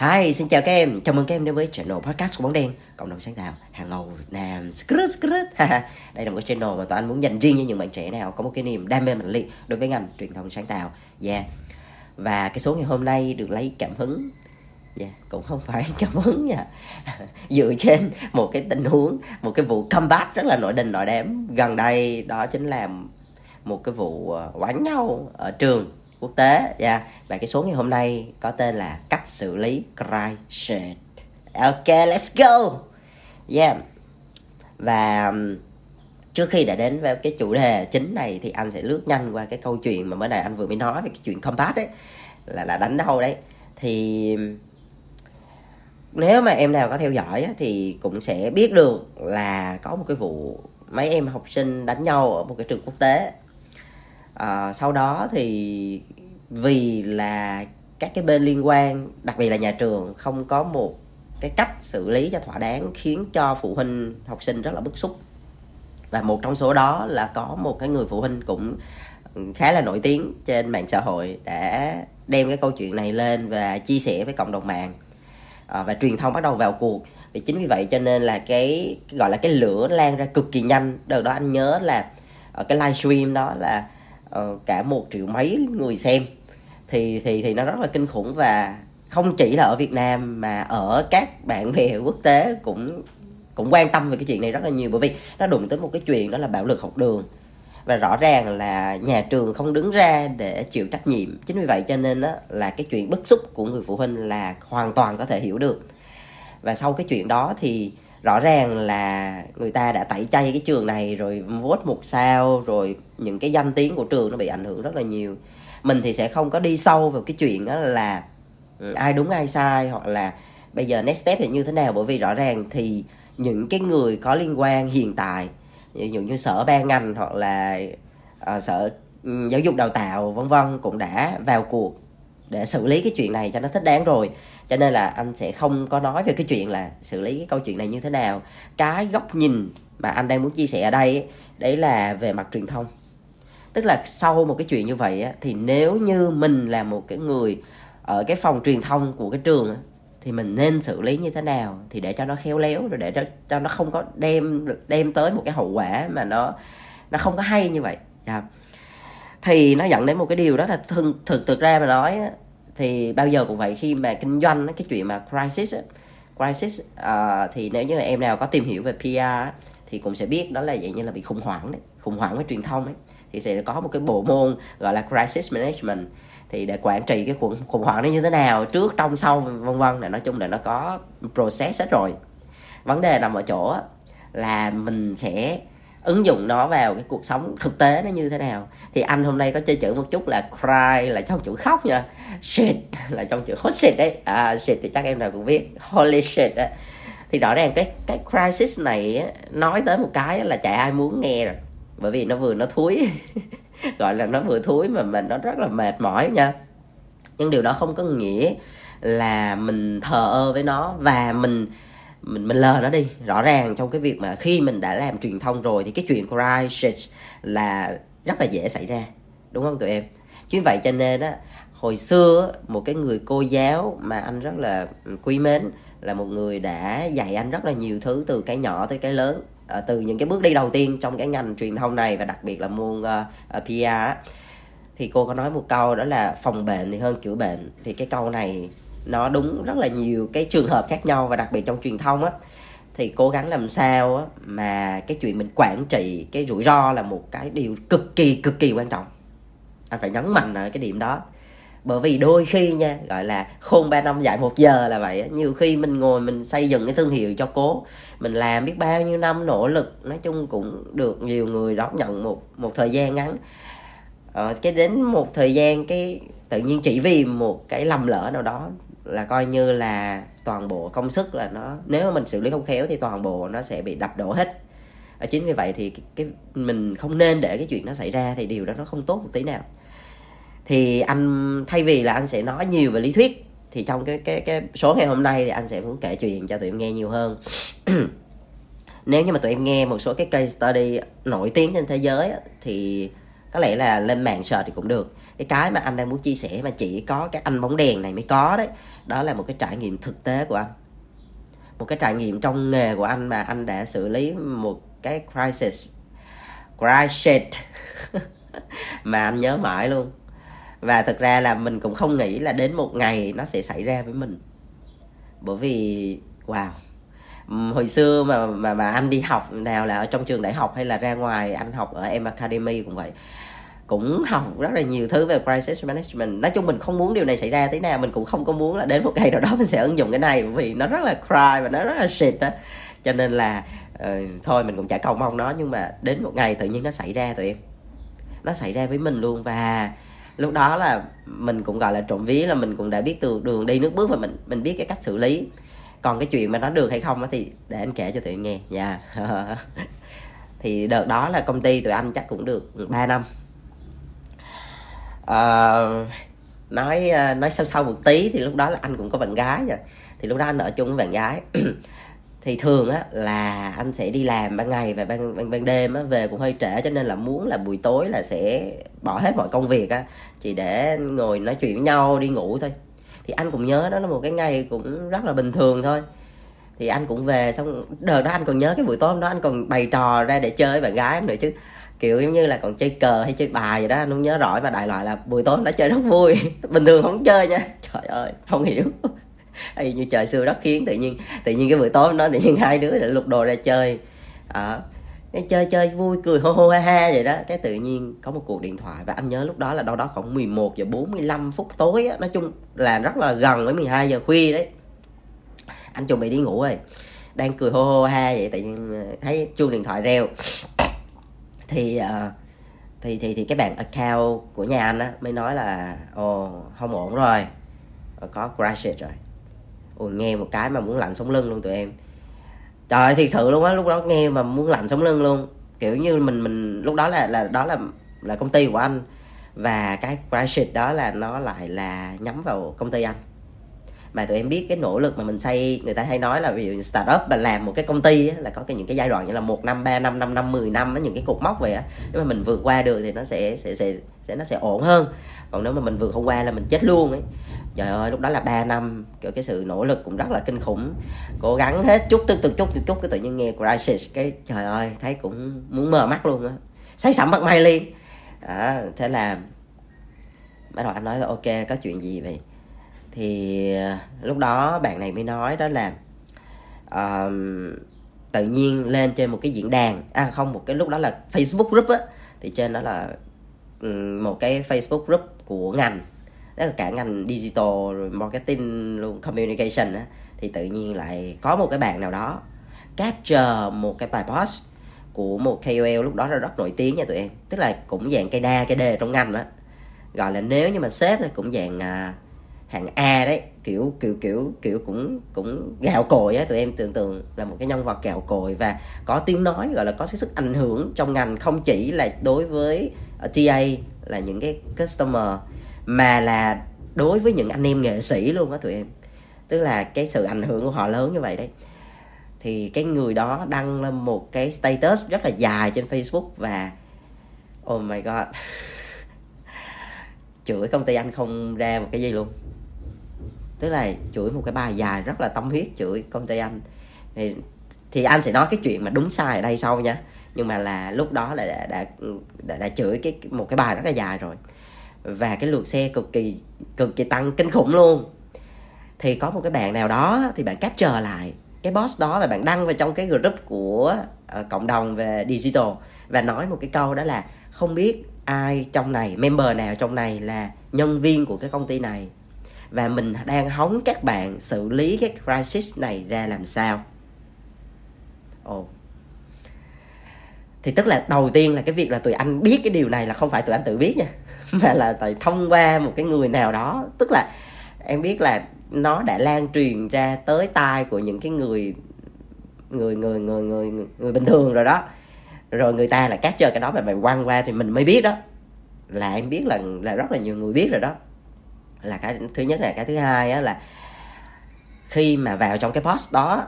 Hi, xin chào các em. Chào mừng các em đến với channel podcast của bóng đen, cộng đồng sáng tạo hàng ngầu Việt Nam. Skrut, skrut. Đây là một cái channel mà tụi anh muốn dành riêng cho những bạn trẻ nào có một cái niềm đam mê mạnh liệt đối với ngành truyền thông sáng tạo. Yeah. Và cái số ngày hôm nay được lấy cảm hứng Yeah, cũng không phải cảm hứng nha dựa trên một cái tình huống một cái vụ comeback rất là nổi đình nổi đám gần đây đó chính là một cái vụ ờ, nhau ở trường quốc tế. Yeah. Và cái số ngày hôm nay có tên là cách xử lý cry shit ok, let's go. Yeah và um, trước khi đã đến với cái chủ đề chính này thì anh sẽ lướt nhanh qua cái câu chuyện mà mới này anh vừa mới nói về cái chuyện combat ấy, là là đánh đâu đấy. Thì um, nếu mà em nào có theo dõi thì cũng sẽ biết được là có một cái vụ mấy em học sinh đánh nhau ở một cái trường quốc tế à, sau đó thì vì là các cái bên liên quan đặc biệt là nhà trường không có một cái cách xử lý cho thỏa đáng khiến cho phụ huynh học sinh rất là bức xúc. Và một trong số đó là có một cái người phụ huynh cũng khá là nổi tiếng trên mạng xã hội đã đem cái câu chuyện này lên và chia sẻ với cộng đồng mạng. À, và truyền thông bắt đầu vào cuộc. Vì chính vì vậy cho nên là cái, cái gọi là cái lửa lan ra cực kỳ nhanh. Đợt đó anh nhớ là ở cái livestream đó là uh, cả một triệu mấy người xem. Thì thì thì nó rất là kinh khủng và không chỉ là ở Việt Nam mà ở các bạn bè quốc tế cũng cũng quan tâm về cái chuyện này rất là nhiều. Bởi vì nó đụng tới một cái chuyện đó là bạo lực học đường. Và rõ ràng là nhà trường không đứng ra để chịu trách nhiệm. Chính vì vậy cho nên đó là cái chuyện bức xúc của người phụ huynh là hoàn toàn có thể hiểu được. Và sau cái chuyện đó thì rõ ràng là người ta đã tẩy chay cái trường này rồi vote một sao rồi những cái danh tiếng của trường nó bị ảnh hưởng rất là nhiều. Mình thì sẽ không có đi sâu vào cái chuyện đó là ừ, ai đúng ai sai hoặc là bây giờ next step thì như thế nào. Bởi vì rõ ràng thì những cái người có liên quan hiện tại ví dụ như sở ban ngành hoặc là uh, sở ừ, giáo dục đào tạo vân vân cũng đã vào cuộc để xử lý cái chuyện này cho nó thích đáng rồi cho nên là anh sẽ không có nói về cái chuyện là xử lý cái câu chuyện này như thế nào. Cái góc nhìn mà anh đang muốn chia sẻ ở đây đấy là về mặt truyền thông. Tức là sau một cái chuyện như vậy thì nếu như mình là một cái người ở cái phòng truyền thông của cái trường thì mình nên xử lý như thế nào? Thì để cho nó khéo léo rồi để cho, cho nó không có đem đem tới một cái hậu quả mà nó nó không có hay như vậy. Yeah. Thì nó dẫn đến một cái điều đó là thực thực thực ra mà nói thì bao giờ cũng vậy khi mà kinh doanh cái chuyện mà crisis crisis uh, thì nếu như em nào có tìm hiểu về PR thì cũng sẽ biết đó là dạng như là bị khủng hoảng đấy khủng hoảng với truyền thông ấy. Thì sẽ có một cái bộ môn gọi là crisis management. Thì để quản trị cái khủng, khủng hoảng nó như thế nào trước trong sau vân vân là nói chung là nó có process hết rồi. Vấn đề nằm ở chỗ là mình sẽ ứng dụng nó vào cái cuộc sống thực tế nó như thế nào. Thì anh hôm nay có chơi chữ một chút là cry là trong chữ khóc nha. Shit là trong chữ hot shit đấy. À, shit thì chắc em nào cũng biết. Holy shit đấy thì rõ ràng cái cái crisis này nói tới một cái là chả ai muốn nghe rồi. Bởi vì nó vừa nó thúi. Gọi là nó vừa thúi mà mình nó rất là mệt mỏi nha. Nhưng điều đó không có nghĩa là mình thờ ơ với nó và mình mình mình lờ nó đi. Rõ ràng trong cái việc mà khi mình đã làm truyền thông rồi thì cái chuyện crisis là rất là dễ xảy ra. Đúng không tụi em? Chính vậy cho nên á hồi xưa một cái người cô giáo mà anh rất là ừ, quý mến là một người đã dạy anh rất là nhiều thứ từ cái nhỏ tới cái lớn. À, từ những cái bước đi đầu tiên trong cái ngành truyền thông này và đặc biệt là môn ờ, ờ, uh, uh, PR thì cô có nói một câu đó là phòng bệnh thì hơn chữa bệnh. Thì cái câu này nó đúng rất là nhiều cái trường hợp khác nhau và đặc biệt trong truyền thông á. Thì cố gắng làm sao á, mà cái chuyện mình quản trị cái rủi ro là một cái điều cực kỳ cực kỳ quan trọng. Anh phải nhấn mạnh ở cái điểm đó. Bởi vì đôi khi nha gọi là khôn ba năm dạy một giờ là vậy nhiều khi mình ngồi mình xây dựng cái thương hiệu cho cố mình làm biết bao nhiêu năm nỗ lực nói chung cũng được nhiều người đón nhận một một thời gian ngắn. Ờ, cái đến một thời gian cái tự nhiên chỉ vì một cái lầm lỡ nào đó là coi như là toàn bộ công sức là nó nếu mà mình xử lý không khéo thì toàn bộ nó sẽ bị đập đổ hết. À, chính vì vậy thì cái, cái mình không nên để cái chuyện nó xảy ra thì điều đó nó không tốt một tí nào. Thì anh thay vì là anh sẽ nói nhiều về lý thuyết thì trong cái cái cái số ngày hôm nay thì anh sẽ muốn kể chuyện cho tụi em nghe nhiều hơn. Nếu như mà tụi em nghe một số cái case study nổi tiếng trên thế giới thì có lẽ là lên mạng search thì cũng được. Cái cái mà anh đang muốn chia sẻ mà chỉ có cái anh bóng đèn này mới có đấy, đó là một cái trải nghiệm thực tế của anh. Một cái trải nghiệm trong nghề của anh mà anh đã xử lý một cái crisis crisis mà anh nhớ mãi luôn. Và thực ra là mình cũng không nghĩ là đến một ngày nó sẽ xảy ra với mình. Bởi vì, wow hồi xưa mà mà mà anh đi học nào là ở trong trường đại học hay là ra ngoài anh học ở em academy cũng vậy. Cũng học rất là nhiều thứ về crisis management. Nói chung mình không muốn điều này xảy ra thế nào mình cũng không có muốn là đến một ngày nào đó mình sẽ ứng dụng cái này vì nó rất là cry và nó rất là shit á. Cho nên là uh, thôi mình cũng chả cầu mong nó nhưng mà đến một ngày tự nhiên nó xảy ra tụi em. Nó xảy ra với mình luôn và lúc đó là mình cũng gọi là trộm ví là mình cũng đã biết từ đường đi nước bước và mình mình biết cái cách xử lý còn cái chuyện mà nó được hay không thì để anh kể cho tụi em nghe. Nha dạ. yeah. thì đợt đó là công ty tụi anh chắc cũng được 3 năm. Uh, nói ờ, nói sâu sâu một tí thì lúc đó là anh cũng có bạn gái rồi. Thì lúc đó anh ở chung với bạn gái. Thì thường á là anh sẽ đi làm ban ngày và ban ban, ban đêm á về cũng hơi trễ cho nên là muốn là buổi tối là sẽ bỏ hết mọi công việc á. Chỉ để ngồi nói chuyện với nhau đi ngủ thôi thì anh cũng nhớ đó là một cái ngày cũng rất là bình thường thôi. Thì anh cũng về xong đợt đó anh còn nhớ cái buổi tối hôm đó anh còn bày trò ra để chơi với bạn gái nữa chứ. Kiểu giống như là còn chơi cờ hay chơi bài gì đó anh không nhớ rõ mà đại loại là buổi tối nó chơi rất vui. Bình thường không chơi nha. Trời ơi không hiểu. Hay như trời xưa đất khiến tự nhiên tự nhiên cái buổi tối nó tự nhiên hai đứa lại lục đồ ra chơi. À, cái chơi chơi vui cười hô hô ha ha vậy đó. Cái tự nhiên có một cuộc điện thoại và anh nhớ lúc đó là đâu đó khoảng 11 giờ 45 phút tối á. Nói chung là rất là gần với 12 giờ khuya đấy. Anh chuẩn bị đi ngủ rồi. Đang cười hô hô ha vậy tự nhiên ờ, thấy chuông điện thoại reo. Thì uh, thì thì thì cái bạn account của nhà anh á mới nói là ồ không ổn rồi. Ờ, có crash rồi. Ôi nghe một cái mà muốn lạnh sống lưng luôn tụi em trời thiệt sự luôn á, lúc đó nghe mà muốn lạnh sống lưng luôn. Kiểu như mình mình, lúc đó là là, đó là là công ty của anh. Và cái crash đó là nó lại là nhắm vào công ty anh mà tụi em biết cái nỗ lực mà mình xây người ta hay nói là ví dụ startup mà làm một cái công ty á, là có cái những cái giai đoạn như là một năm ba năm năm năm mười năm á, những cái cột mốc vậy á. Nếu mà mình vượt qua được thì nó sẽ sẽ sẽ, sẽ nó sẽ ổn hơn. Còn nếu mà mình vượt không qua là mình chết luôn ấy. Trời ơi lúc đó là 3 năm kiểu cái sự nỗ lực cũng rất là kinh khủng. Cố gắng hết chút từng từng chút từng chút cái tự nhiên nghe crisis cái trời ơi thấy cũng muốn mờ mắt luôn á. Say sẩm mặt mày liền. À, thế là bắt đầu anh nói là ok có chuyện gì vậy? Thì ờ, lúc đó bạn này mới nói đó là uh, tự nhiên lên trên một cái diễn đàn à không một cái lúc đó là Facebook group á thì trên đó là một cái Facebook group của ngành đó là cả ngành digital rồi marketing luôn communication á thì tự nhiên lại có một cái bạn nào đó capture một cái bài post của một KOL lúc đó là rất nổi tiếng nha tụi em. Tức là cũng dạng cây đa cây đề trong ngành đó gọi là nếu như mà xếp thì cũng dạng uh, hạng A đấy, kiểu kiểu kiểu kiểu cũng cũng gạo cội á, tụi em tưởng tượng là một cái nhân vật gạo cội và có tiếng nói, gọi là có cái sức ảnh hưởng trong ngành, không chỉ là đối với ờ, TA là những cái customer, mà là đối với những anh em nghệ sĩ luôn á tụi em. Tức là cái sự ảnh hưởng của họ lớn như vậy đấy. Thì cái người đó đăng lên một cái status rất là dài trên Facebook và oh my god, chửi công ty anh không ra một cái gì luôn tức là chửi một cái bài dài rất là tâm huyết chửi công ty anh. Thì thì anh sẽ nói cái chuyện mà đúng sai ở đây sau nha. Nhưng mà là lúc đó là đã đã, đã, đã chửi cái một cái bài rất là dài rồi. Và cái lượt xe cực kỳ cực kỳ tăng kinh khủng luôn. Thì có một cái bạn nào đó thì bạn capture lại cái boss đó và bạn đăng vào trong cái group của uh, cộng đồng về digital và nói một cái câu đó là không biết ai trong này member nào trong này là nhân viên của cái công ty này và mình đang hóng các bạn xử lý cái crisis này ra làm sao. Ồ. Thì tức là đầu tiên là cái việc là tụi anh biết cái điều này là không phải tụi anh tự biết nha mà là tại thông qua một cái người nào đó. Tức là em biết là nó đã lan truyền ra tới tai của những cái người người người người người người, người bình thường rồi đó. Rồi người ta là cát chơi cái đó mà mày quăng qua thì mình mới biết đó. Là em biết là là rất là nhiều người biết rồi đó là cái thứ nhất là cái thứ hai á là khi mà vào trong cái post đó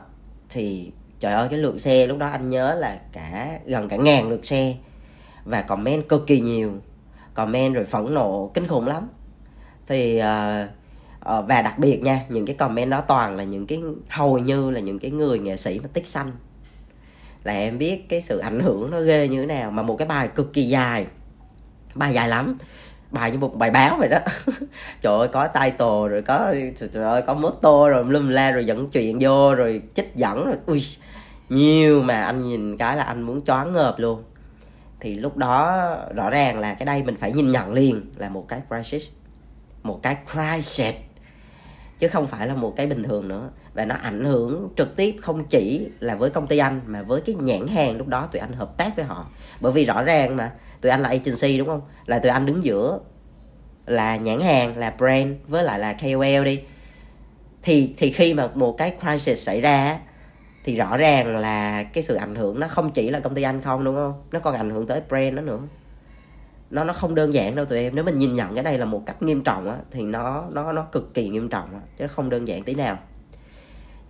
thì trời ơi cái lượng xe lúc đó anh nhớ là cả gần cả ngàn lượt xe. Và comment cực kỳ nhiều. Comment rồi phẫn nộ kinh khủng lắm. Thì uh, uh, và đặc biệt nha những cái comment đó toàn là những cái hầu như là những cái người nghệ sĩ mà tích xanh. Là em biết cái sự ảnh hưởng nó ghê như thế nào mà một cái bài cực kỳ dài. Bài dài lắm bài như một bài báo vậy đó. Trời ơi, có title rồi, có, trời ơi, có motto rồi, lum la rồi, dẫn chuyện vô rồi, chích dẫn rồi. Ui, nhiều mà anh nhìn cái là anh muốn choáng ngợp luôn. Thì lúc đó rõ ràng là cái đây mình phải nhìn nhận liền là một cái crisis, một cái crisis, chứ không phải là một cái bình thường nữa. Và nó ảnh hưởng trực tiếp không chỉ là với công ty anh, mà với cái nhãn hàng lúc đó tụi anh hợp tác với họ. Bởi vì rõ ràng mà tụi anh là agency, đúng không? Là tụi anh đứng giữa là nhãn hàng, là brand với lại là KOL đi. Thì thì khi mà một cái crisis xảy ra thì rõ ràng là cái sự ảnh hưởng nó không chỉ là công ty anh không, đúng không? Nó còn ảnh hưởng tới brand nó nữa. Nó nó không đơn giản đâu tụi em. Nếu mình nhìn nhận cái này là một cách nghiêm trọng á, thì nó nó nó cực kỳ nghiêm trọng á, chứ không đơn giản tí nào.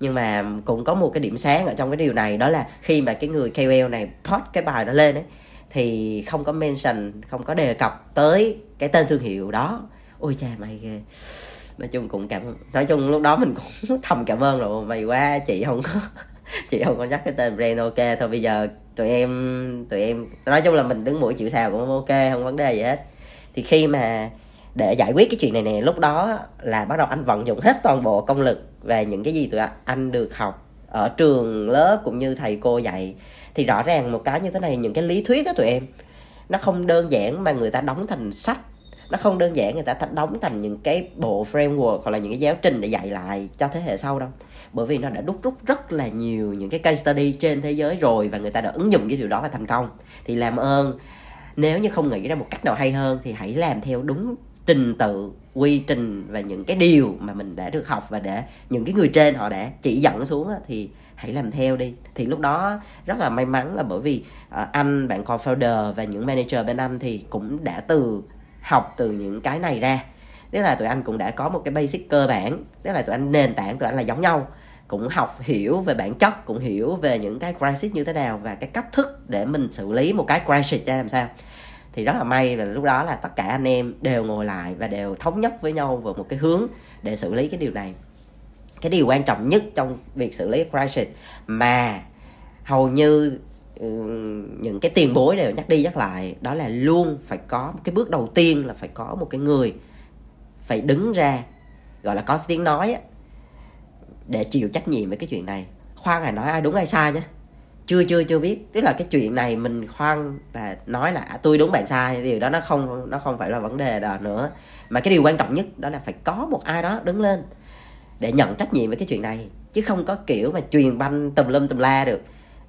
Nhưng mà cũng có một cái điểm sáng ở trong cái điều này, đó là khi mà cái người KOL này post cái bài đó lên ấy thì không có mention, không có đề cập tới cái tên thương hiệu đó. Ôi cha, mày ghê. Nói chung cũng cảm, nói chung lúc đó mình cũng thầm cảm ơn rồi. Mày quá chị không có, chị không có nhắc cái tên brand ok. Thôi bây giờ tụi em tụi em, nói chung là mình đứng mũi chịu sào cũng ok, không vấn đề gì hết. Thì khi mà để giải quyết cái chuyện này nè, lúc đó là bắt đầu anh vận dụng hết toàn bộ công lực về những cái gì tụi anh được học ở trường lớp cũng như thầy cô dạy. Thì rõ ràng một cái như thế này, những cái lý thuyết đó tụi em, nó không đơn giản mà người ta đóng thành sách. Nó không đơn giản người ta đóng thành những cái bộ framework hoặc là những cái giáo trình để dạy lại cho thế hệ sau đâu. Bởi vì nó đã đúc rút rất là nhiều những cái case study trên thế giới rồi và người ta đã ứng dụng cái điều đó và thành công. Thì làm ơn, nếu như không nghĩ ra một cách nào hay hơn thì hãy làm theo đúng trình tự quy trình và những cái điều mà mình đã được học và để những cái người trên họ đã chỉ dẫn xuống thì hãy làm theo đi. Thì lúc đó rất là may mắn là bởi vì uh, anh bạn co-founder và những manager bên anh thì cũng đã từ học từ những cái này ra. Tức là tụi anh cũng đã có một cái basic cơ bản tức là tụi anh nền tảng tụi anh là giống nhau. Cũng học hiểu về bản chất cũng hiểu về những cái crisis như thế nào và cái cách thức để mình xử lý một cái crisis ra làm sao thì rất là may là lúc đó là tất cả anh em đều ngồi lại và đều thống nhất với nhau về một cái hướng để xử lý cái điều này. Cái điều quan trọng nhất trong việc xử lý crisis mà hầu như ừ, những cái tiền bối đều nhắc đi nhắc lại, đó là luôn phải có một cái bước đầu tiên là phải có một cái người phải đứng ra, gọi là có tiếng nói để chịu trách nhiệm với cái chuyện này. Khoan hãy nói ai đúng ai sai nhé chưa chưa chưa biết. Tức là cái chuyện này mình khoan là nói là à, tôi đúng bạn sai điều đó nó không nó không phải là vấn đề đó nữa. Mà cái điều quan trọng nhất đó là phải có một ai đó đứng lên để nhận trách nhiệm với cái chuyện này chứ không có kiểu mà truyền banh tùm lum tùm la được.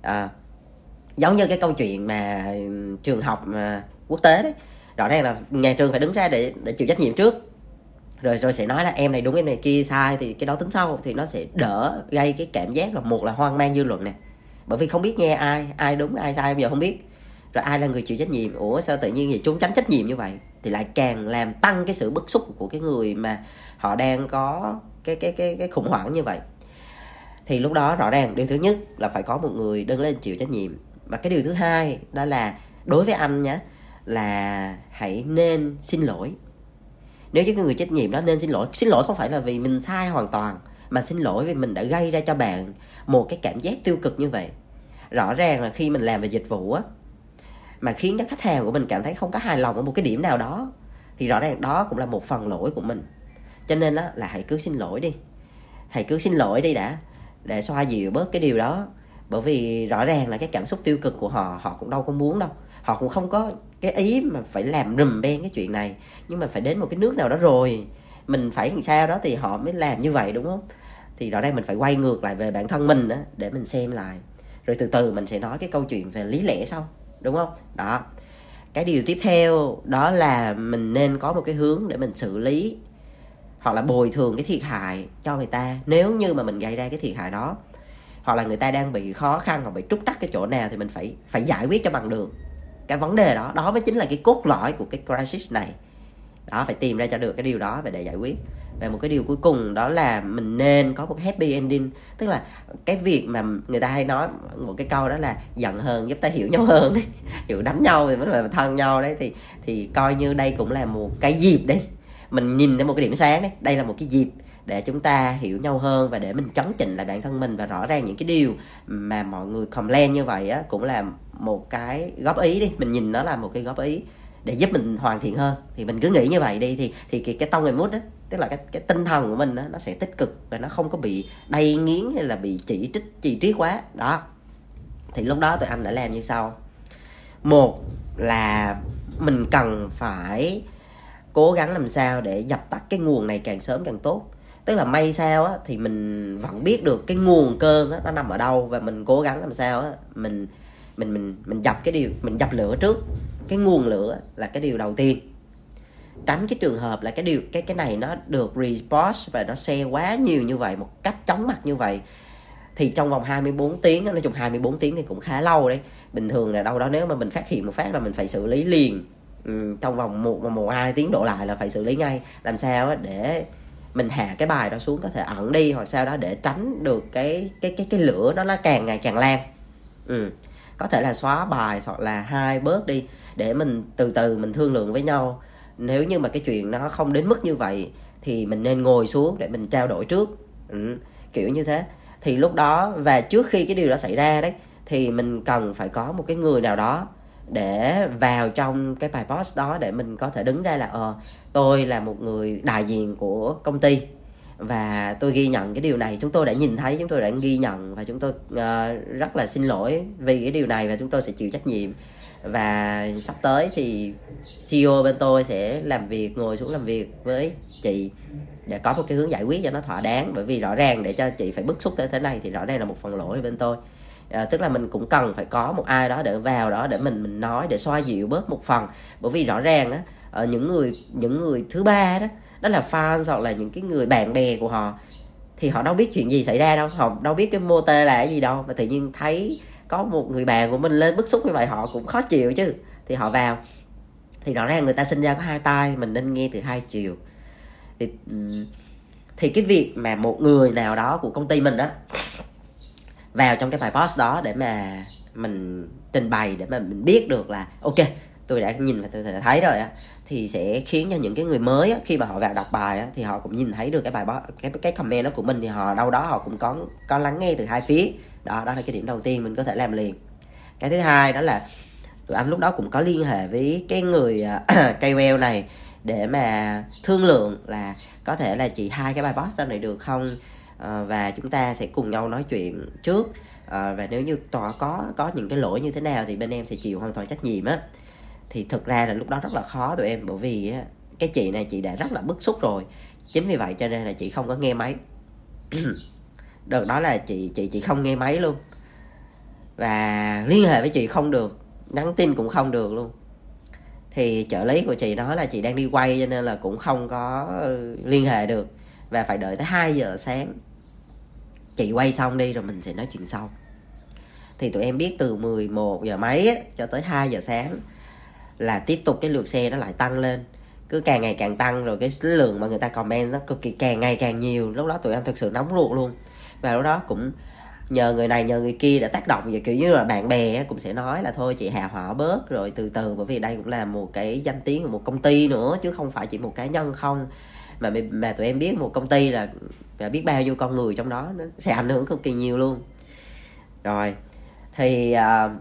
À, giống như cái câu chuyện mà ừ, trường học mà quốc tế đấy. Rõ ràng là nhà trường phải đứng ra để để chịu trách nhiệm trước. Rồi rồi sẽ nói là em này đúng em này kia sai thì cái đó tính sau thì nó sẽ đỡ gây cái cảm giác là một là hoang mang dư luận nè bởi vì không biết nghe ai ai đúng, ai sai, bây giờ không biết. Rồi ai là người chịu trách nhiệm? Ủa, sao tự nhiên vậy? Trốn tránh trách nhiệm như vậy thì lại càng làm tăng cái sự bức xúc của cái người mà họ đang có cái cái cái cái khủng hoảng như vậy. Thì lúc đó rõ ràng, điều thứ nhất là phải có một người đứng lên chịu trách nhiệm. Và cái điều thứ hai đó là đối với anh nhé là hãy nên xin lỗi. Nếu như cái người trách nhiệm đó nên xin lỗi xin lỗi không phải là vì mình sai hoàn toàn mà xin lỗi vì mình đã gây ra cho bạn một cái cảm giác tiêu cực như vậy. Rõ ràng là khi mình làm về dịch vụ á, mà khiến cho khách hàng của mình cảm thấy không có hài lòng ở một cái điểm nào đó, thì rõ ràng đó cũng là một phần lỗi của mình. Cho nên á, là hãy cứ xin lỗi đi. Hãy cứ xin lỗi đi đã, để xoa dịu bớt cái điều đó. Bởi vì rõ ràng là cái cảm xúc tiêu cực của họ họ cũng đâu có muốn đâu. Họ cũng không có cái ý mà phải làm rùm beng cái chuyện này. Nhưng mà phải đến một cái nước nào đó rồi, mình phải làm sao đó thì họ mới làm như vậy, đúng không? Thì rõ ràng mình phải quay ngược lại về bản thân mình đó để mình xem lại. Rồi từ từ mình sẽ nói cái câu chuyện về lý lẽ sau, đúng không? Đó. Cái điều tiếp theo đó là mình nên có một cái hướng để mình xử lý hoặc là bồi thường cái thiệt hại cho người ta. Nếu như mà mình gây ra cái thiệt hại đó, hoặc là người ta đang bị khó khăn hoặc bị trúc trắc cái chỗ nào thì mình phải phải giải quyết cho bằng được cái vấn đề đó. Đó mới chính là cái cốt lõi của cái crisis này đó, phải tìm ra cho được cái điều đó và để giải quyết. Và một cái điều cuối cùng đó là mình nên có một happy ending. Tức là cái việc mà người ta hay nói một cái câu đó là giận hơn giúp ta hiểu nhau hơn. Đấy kiểu đánh nhau thì mới là thân nhau đấy. Thì thì coi như đây cũng là một cái dịp đấy mình nhìn thấy một cái điểm sáng đấy. Đây là một cái dịp để chúng ta hiểu nhau hơn và để mình chấn chỉnh lại bản thân mình và rõ ràng những cái điều mà mọi người comment như vậy á, cũng là một cái góp ý đi. Mình nhìn nó là một cái góp ý để giúp mình hoàn thiện hơn. Thì mình cứ nghĩ như vậy đi thì thì cái, cái tông người mút đó tức là cái cái tinh thần của mình đó, nó sẽ tích cực và nó không có bị đầy nghiến hay là bị chỉ trích chỉ trích quá. Đó. Thì lúc đó tụi anh đã làm như sau. Một là mình cần phải cố gắng làm sao để dập tắt cái nguồn này càng sớm càng tốt. Tức là may sao á thì mình vẫn biết được cái nguồn cơn á nó nằm ở đâu và mình cố gắng làm sao á mình mình mình mình dập cái điều mình dập lửa trước cái nguồn lửa là cái điều đầu tiên. Tránh cái trường hợp là cái điều cái cái này nó được response và nó xe quá nhiều như vậy một cách chóng mặt như vậy thì trong vòng 24 tiếng nói chung 24 tiếng thì cũng khá lâu đấy. Bình thường là đâu đó nếu mà mình phát hiện một phát là mình phải xử lý liền ừ, trong vòng một một hai tiếng đổ lại là phải xử lý ngay. Làm sao để mình hạ cái bài đó xuống có thể ẩn đi hoặc sao đó để tránh được cái cái cái cái lửa nó nó càng ngày càng lan. Ừ có thể là xóa bài hoặc là hai bớt đi để mình từ từ mình thương lượng với nhau. Nếu như mà cái chuyện nó không đến mức như vậy thì mình nên ngồi xuống để mình trao đổi trước. Ừ, kiểu như thế. Thì lúc đó và trước khi cái điều đó xảy ra đấy thì mình cần phải có một cái người nào đó để vào trong cái bài post đó để mình có thể đứng ra là ờ tôi là một người đại diện của công ty và tôi ghi nhận cái điều này chúng tôi đã nhìn thấy chúng tôi đã ghi nhận và chúng tôi uh, rất là xin lỗi vì cái điều này và chúng tôi sẽ chịu trách nhiệm. Và sắp tới thì CEO bên tôi sẽ làm việc ngồi xuống làm việc với chị để có một cái hướng giải quyết cho nó thỏa đáng. Bởi vì rõ ràng để cho chị phải bức xúc tới thế này thì rõ ràng là một phần lỗi bên tôi. À, tức là mình cũng cần phải có một ai đó để vào đó để mình mình nói để xoa dịu bớt một phần. Bởi vì rõ ràng á ờ, những người những người thứ ba đó đó là fans hoặc là những cái người bạn bè của họ. Thì họ đâu biết chuyện gì xảy ra đâu. Họ đâu biết cái mô tê là cái gì đâu. Mà tự nhiên thấy có một người bạn của mình lên bức xúc như vậy, họ cũng khó chịu chứ. Thì họ vào. Thì rõ ràng người ta sinh ra có hai tay, mình nên nghe từ hai chiều. Thì thì cái việc mà một người nào đó của công ty mình đó vào trong cái bài post đó để mà mình trình bày, để mà mình biết được là, ok tôi đã nhìn và tôi đã thấy rồi á thì sẽ khiến cho những cái người mới á, khi mà họ vào đọc bài á, thì họ cũng nhìn thấy được cái bài post cái cái comment đó của mình thì họ đâu đó họ cũng có có lắng nghe từ hai phía. Đó đó là cái điểm đầu tiên mình có thể làm liền. Cái thứ hai đó là tụi anh lúc đó cũng có liên hệ với cái người à, cây KOL này để mà thương lượng là có thể là chị hai cái bài post này được không? À, và chúng ta sẽ cùng nhau nói chuyện trước. À, và nếu như tòa có có những cái lỗi như thế nào thì bên em sẽ chịu hoàn toàn trách nhiệm á thì thực ra là lúc đó rất là khó tụi em bởi vì cái chị này chị đã rất là bức xúc rồi. Chính vì vậy cho nên là chị không có nghe máy. Đợt đó là chị chị chị không nghe máy luôn. Và liên hệ với chị không được nhắn tin cũng không được luôn. Thì trợ lý của chị nói là chị đang đi quay cho nên là cũng không có ừ, liên hệ được. Và phải đợi tới 2 giờ sáng. Chị quay xong đi rồi mình sẽ nói chuyện sau. Thì tụi em biết từ 11 giờ mấy á, cho tới 2 giờ sáng là tiếp tục cái lượt xe nó lại tăng lên. Cứ càng ngày càng tăng rồi cái lượng mà người ta comment nó cực kỳ càng ngày càng nhiều. Lúc đó tụi em thực sự nóng ruột luôn. Và lúc đó cũng nhờ người này nhờ người kia đã tác động và kiểu như là bạn bè cũng sẽ nói là thôi chị hạ họ bớt rồi từ từ bởi vì đây cũng là một cái danh tiếng của một công ty nữa chứ không phải chỉ một cá nhân không. Mà mà tụi em biết một công ty là và biết bao nhiêu con người trong đó nó sẽ ảnh hưởng cực kỳ nhiều luôn. Rồi thì uh,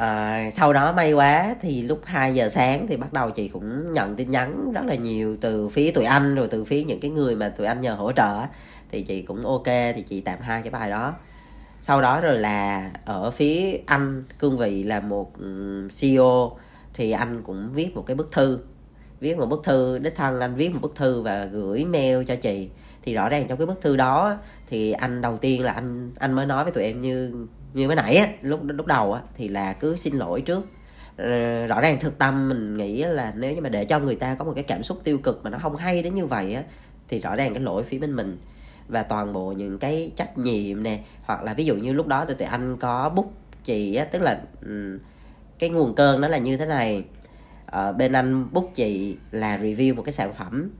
à, sau đó may quá thì lúc 2 giờ sáng thì bắt đầu chị cũng nhận tin nhắn rất là nhiều từ phía tụi anh rồi từ phía những cái người mà tụi anh nhờ hỗ trợ thì chị cũng ok thì chị tạm hai cái bài đó. Sau đó rồi là ở phía anh cương vị là một ừ, CEO thì anh cũng viết một cái bức thư viết một bức thư đích thân anh viết một bức thư và gửi mail cho chị. Thì rõ ràng trong cái bức thư đó thì anh đầu tiên là anh anh mới nói với tụi em như như mới nãy á, lúc lúc đầu á, thì là cứ xin lỗi trước. Ờ, rõ ràng thực tâm mình nghĩ là nếu như mà để cho người ta có một cái cảm xúc tiêu cực mà nó không hay đến như vậy á, thì rõ ràng cái lỗi phía bên mình. Và toàn bộ những cái trách nhiệm nè, hoặc là ví dụ như lúc đó tụi tụi anh có bút chị á, tức là ừ, cái nguồn cơn nó là như thế này. Ở bên anh bút chị là review một cái sản phẩm,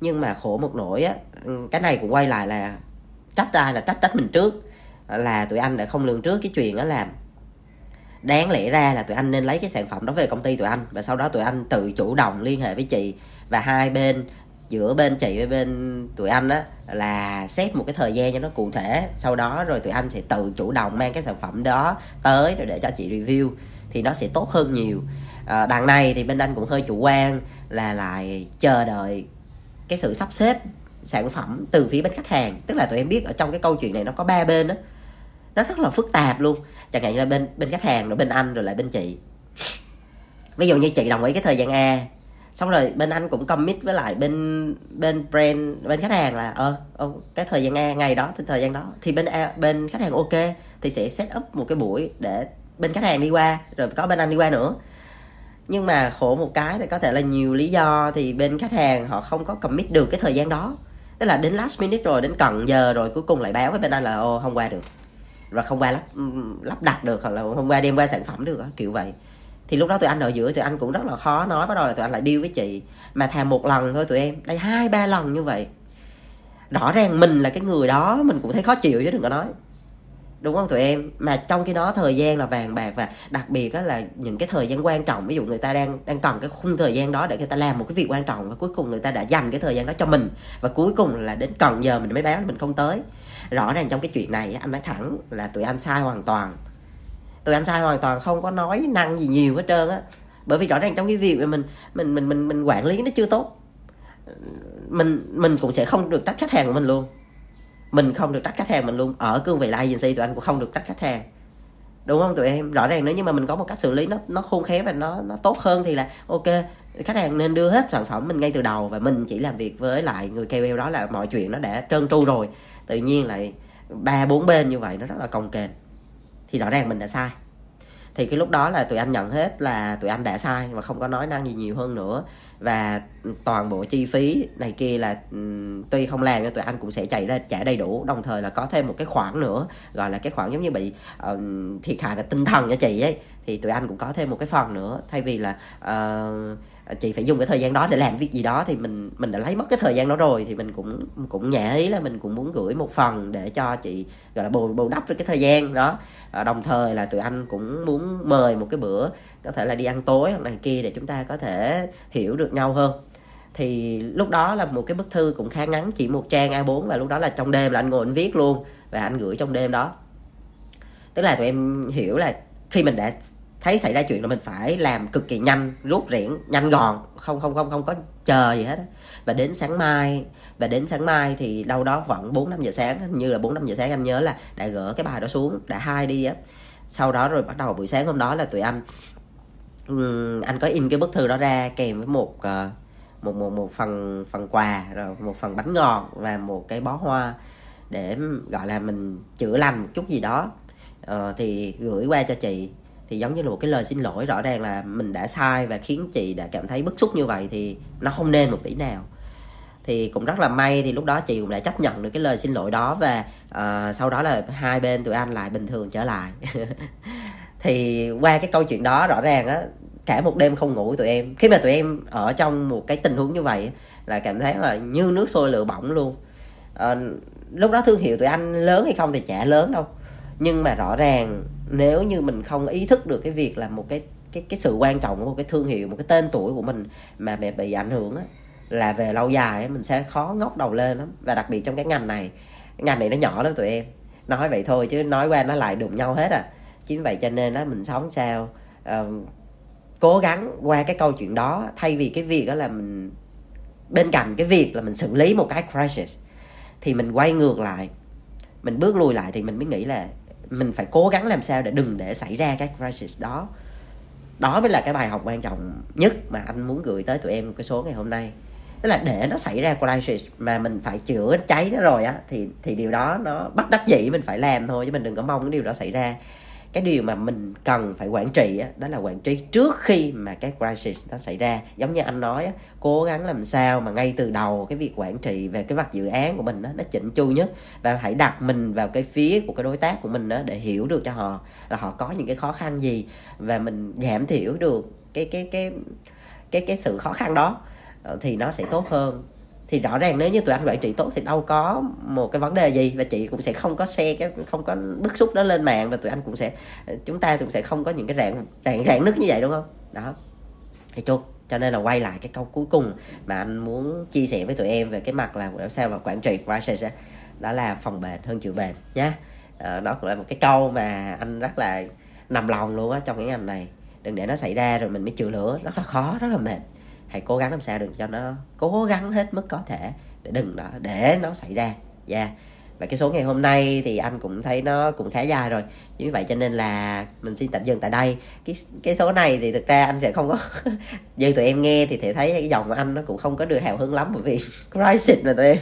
nhưng mà khổ một nỗi á ừ, cái này cũng quay lại là trách ai là trách trách mình trước là tụi anh đã không lường trước cái chuyện đó là đáng lẽ ra là tụi anh nên lấy cái sản phẩm đó về công ty tụi anh. Và sau đó tụi anh tự chủ động liên hệ với chị. Và hai bên giữa bên chị với bên tụi anh á là xét một cái thời gian cho nó cụ thể. Sau đó rồi tụi anh sẽ tự chủ động mang cái sản phẩm đó tới rồi để cho chị review. Thì nó sẽ tốt hơn nhiều. À, đằng này thì bên anh cũng hơi chủ quan là lại chờ đợi cái sự sắp xếp sản phẩm từ phía bên khách hàng. Tức là tụi em biết ở trong cái câu chuyện này nó có ba bên đó nó rất là phức tạp luôn. Chẳng hạn như là bên bên khách hàng rồi bên anh rồi lại bên chị. Ví dụ như chị đồng ý cái thời gian a xong rồi bên anh cũng commit với lại bên bên brand bên khách hàng là ờ, ờ cái thời gian a ngày đó thì thời gian đó. Thì bên a, bên khách hàng ok thì sẽ set up một cái buổi để bên khách hàng đi qua rồi có bên anh đi qua nữa. Nhưng mà khổ một cái thì có thể là nhiều lý do thì bên khách hàng họ không có commit được cái thời gian đó. Tức là đến last minute rồi đến cận giờ rồi cuối cùng lại báo với bên anh là ô không qua được và không qua lắp ừ, lắp đặt được, hoặc là không qua đem qua sản phẩm được, kiểu vậy. Thì lúc đó tụi anh ở giữa, tụi anh cũng rất là khó nói, bắt đầu là tụi anh lại điêu với chị. Mà thà một lần thôi tụi em, đây hai ba lần như vậy. Rõ ràng mình là cái người đó, mình cũng thấy khó chịu chứ đừng có nói đúng không tụi em? Mà trong cái đó thời gian là vàng bạc và đặc biệt á là những cái thời gian quan trọng, ví dụ người ta đang đang cần cái khung thời gian đó để người ta làm một cái việc quan trọng và cuối cùng người ta đã dành cái thời gian đó cho mình. Và cuối cùng là đến cần giờ mình mới báo, mình không tới. Rõ ràng trong cái chuyện này anh nói thẳng là tụi anh sai hoàn toàn. Tụi anh sai hoàn toàn, không có nói năng gì nhiều hết trơn á. Bởi vì rõ ràng trong cái việc mà mình mình mình mình mình quản lý nó chưa tốt. Mình mình cũng sẽ không được trách khách hàng của mình luôn mình không được trách khách hàng mình luôn. Ở cương vị là agency, tụi anh cũng không được trách khách hàng. Đúng không? Tụi em, rõ ràng nếu như mà mình có một cách xử lý nó nó khôn khéo và nó nó tốt hơn thì là, ok, khách hàng nên đưa hết sản phẩm mình ngay từ đầu và mình chỉ làm việc với lại người KOL đó là mọi chuyện nó đã trơn tru rồi. Tự nhiên lại ba, bốn bên như vậy nó rất là cồng kềnh. Thì rõ ràng mình đã sai. Thì cái lúc đó là tụi anh nhận hết là tụi anh đã sai và không có nói năng gì nhiều hơn nữa và toàn bộ chi phí này kia là um, tuy không làm nhưng tụi anh cũng sẽ chạy ra trả đầy đủ. Đồng thời là có thêm một cái khoản nữa gọi là cái khoản giống như bị uh, thiệt hại về tinh thần cho chị ấy. Thì tụi anh cũng có thêm một cái phần nữa. Thay vì là uh, chị phải dùng cái thời gian đó để làm việc gì đó thì mình mình đã lấy mất cái thời gian đó rồi thì mình cũng cũng nhẹ ý là mình cũng muốn gửi một phần để cho chị gọi là bù bù đắp cái thời gian đó. À, đồng thời là tụi anh cũng muốn mời một cái bữa có thể là đi ăn tối hoặc này kia để chúng ta có thể hiểu được nhau hơn. Thì lúc đó là một cái bức thư cũng khá ngắn, chỉ một trang A4 và lúc đó là trong đêm là anh ngồi anh viết luôn và anh gửi trong đêm đó. Tức là tụi em hiểu là khi mình đã thấy xảy ra chuyện là mình phải làm cực kỳ nhanh, rút rẽn nhanh gọn, không không không không có chờ gì hết và đến sáng mai, và đến sáng mai thì đâu đó khoảng bốn, năm giờ sáng như là bốn, năm giờ sáng anh nhớ là đã gỡ cái bài đó xuống, đã hai đi á. Sau đó rồi bắt đầu buổi sáng hôm đó là tụi anh anh có in cái bức thư đó ra kèm với một uh, một một một phần phần quà rồi một phần bánh ngọt và một cái bó hoa để gọi là mình chữa lành một chút gì đó. Uh, thì gửi qua cho chị thì giống như là một cái lời xin lỗi rõ ràng là mình đã sai và khiến chị đã cảm thấy bức xúc như vậy thì nó không nên một tỷ nào. Thì cũng rất là may thì lúc đó chị cũng đã chấp nhận được cái lời xin lỗi đó và uh, sau đó là hai bên tụi anh lại bình thường trở lại. thì qua cái câu chuyện đó rõ ràng á cả một đêm không ngủ tụi em. Khi mà tụi em ở trong một cái tình huống như vậy là cảm thấy là như nước sôi lửa bỏng luôn. À, lúc đó thương hiệu tụi anh lớn hay không thì chả lớn đâu. Nhưng mà rõ ràng nếu như mình không ý thức được cái việc là một cái cái cái sự quan trọng của một cái thương hiệu một cái tên tuổi của mình mà bị bị ảnh hưởng á là về lâu dài mình sẽ khó ngóc đầu lên lắm. Và đặc biệt trong cái ngành này ngành này nó nhỏ lắm tụi em. Nói vậy thôi chứ nói qua nó lại đụng nhau hết à chính vậy cho nên á mình sống sao uh, cố gắng qua cái câu chuyện đó thay vì cái việc đó là mình bên cạnh cái việc là mình xử lý một cái crisis thì mình quay ngược lại mình bước lùi lại thì mình mới nghĩ là mình phải cố gắng làm sao để đừng để xảy ra cái crisis đó. Đó mới là cái bài học quan trọng nhất mà anh muốn gửi tới tụi em cái số ngày hôm nay. Tức là để nó xảy ra crisis mà mình phải chữa cháy nó rồi á thì thì điều đó nó bắt đắc dĩ mình phải làm thôi chứ mình đừng có mong cái điều đó xảy ra cái điều mà mình cần phải quản trị á, đó là quản trị trước khi mà cái crisis nó xảy ra. Giống như anh nói á, cố gắng làm sao mà ngay từ đầu cái việc quản trị về cái mặt dự án của mình đó, nó chỉnh chu nhất. Và hãy đặt mình vào cái phía của cái đối tác của mình đó, để hiểu được cho họ là họ có những cái khó khăn gì. Và mình giảm thiểu được cái cái cái cái cái sự khó khăn đó ờ, thì nó sẽ tốt hơn thì rõ ràng nếu như tụi anh quản trị tốt thì đâu có một cái vấn đề gì và chị cũng sẽ không có xe cái không có bức xúc đó lên mạng và tụi anh cũng sẽ chúng ta cũng sẽ không có những cái rạn rạn rạn nứt như vậy đúng không? Đó. Thì chốt cho nên là quay lại cái câu cuối cùng mà anh muốn chia sẻ với tụi em về cái mặt là làm sao mà quản trị crisis đó là phòng bền hơn chịu bền nhé à, ờ, đó cũng là một cái câu mà anh rất là nằm lòng luôn á trong cái ngành này. Đừng để nó xảy ra rồi mình mới chịu lửa rất là khó rất là mệt hãy cố gắng làm sao đừng cho nó cố gắng hết mức có thể để đừng đó để nó xảy ra. Yeah. Và cái số ngày hôm nay thì anh cũng thấy nó cũng khá dài rồi. Như vậy cho nên là mình xin tạm dừng tại đây. Cái cái số này thì thực ra anh sẽ không có như tụi em nghe thì thể thấy cái dòng của anh nó cũng không có được hào hứng lắm bởi vì crisis mà tụi em.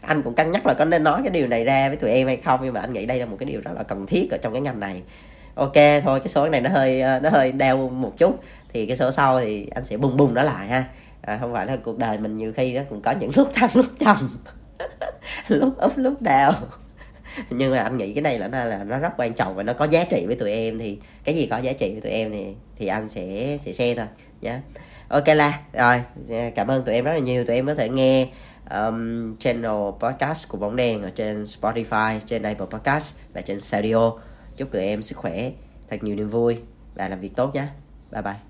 Anh cũng cân nhắc là có nên nói cái điều này ra với tụi em hay không, nhưng mà anh nghĩ đây là một cái điều rất là cần thiết ở trong cái ngành này ok thôi cái số này nó hơi ờ, nó hơi đeo một chút. Thì cái số sau thì anh sẽ bung bung nó lại ha. À, không phải là cuộc đời mình nhiều khi nó cũng có những lúc thăng lúc trầm. Lúc up lúc đào nhưng mà anh nghĩ cái này là nó là nó rất quan trọng và nó có giá trị với tụi em. Thì cái gì có giá trị với tụi em thì thì anh sẽ sẽ share thôi. Nhé yeah. ok là rồi cảm ơn tụi em rất là nhiều. Tụi em có thể nghe um, channel podcast của bóng đèn ở trên Spotify trên Apple Podcast và trên Sadio chúc tụi em sức khỏe, thật nhiều niềm vui. Và làm việc tốt nhé bye bye.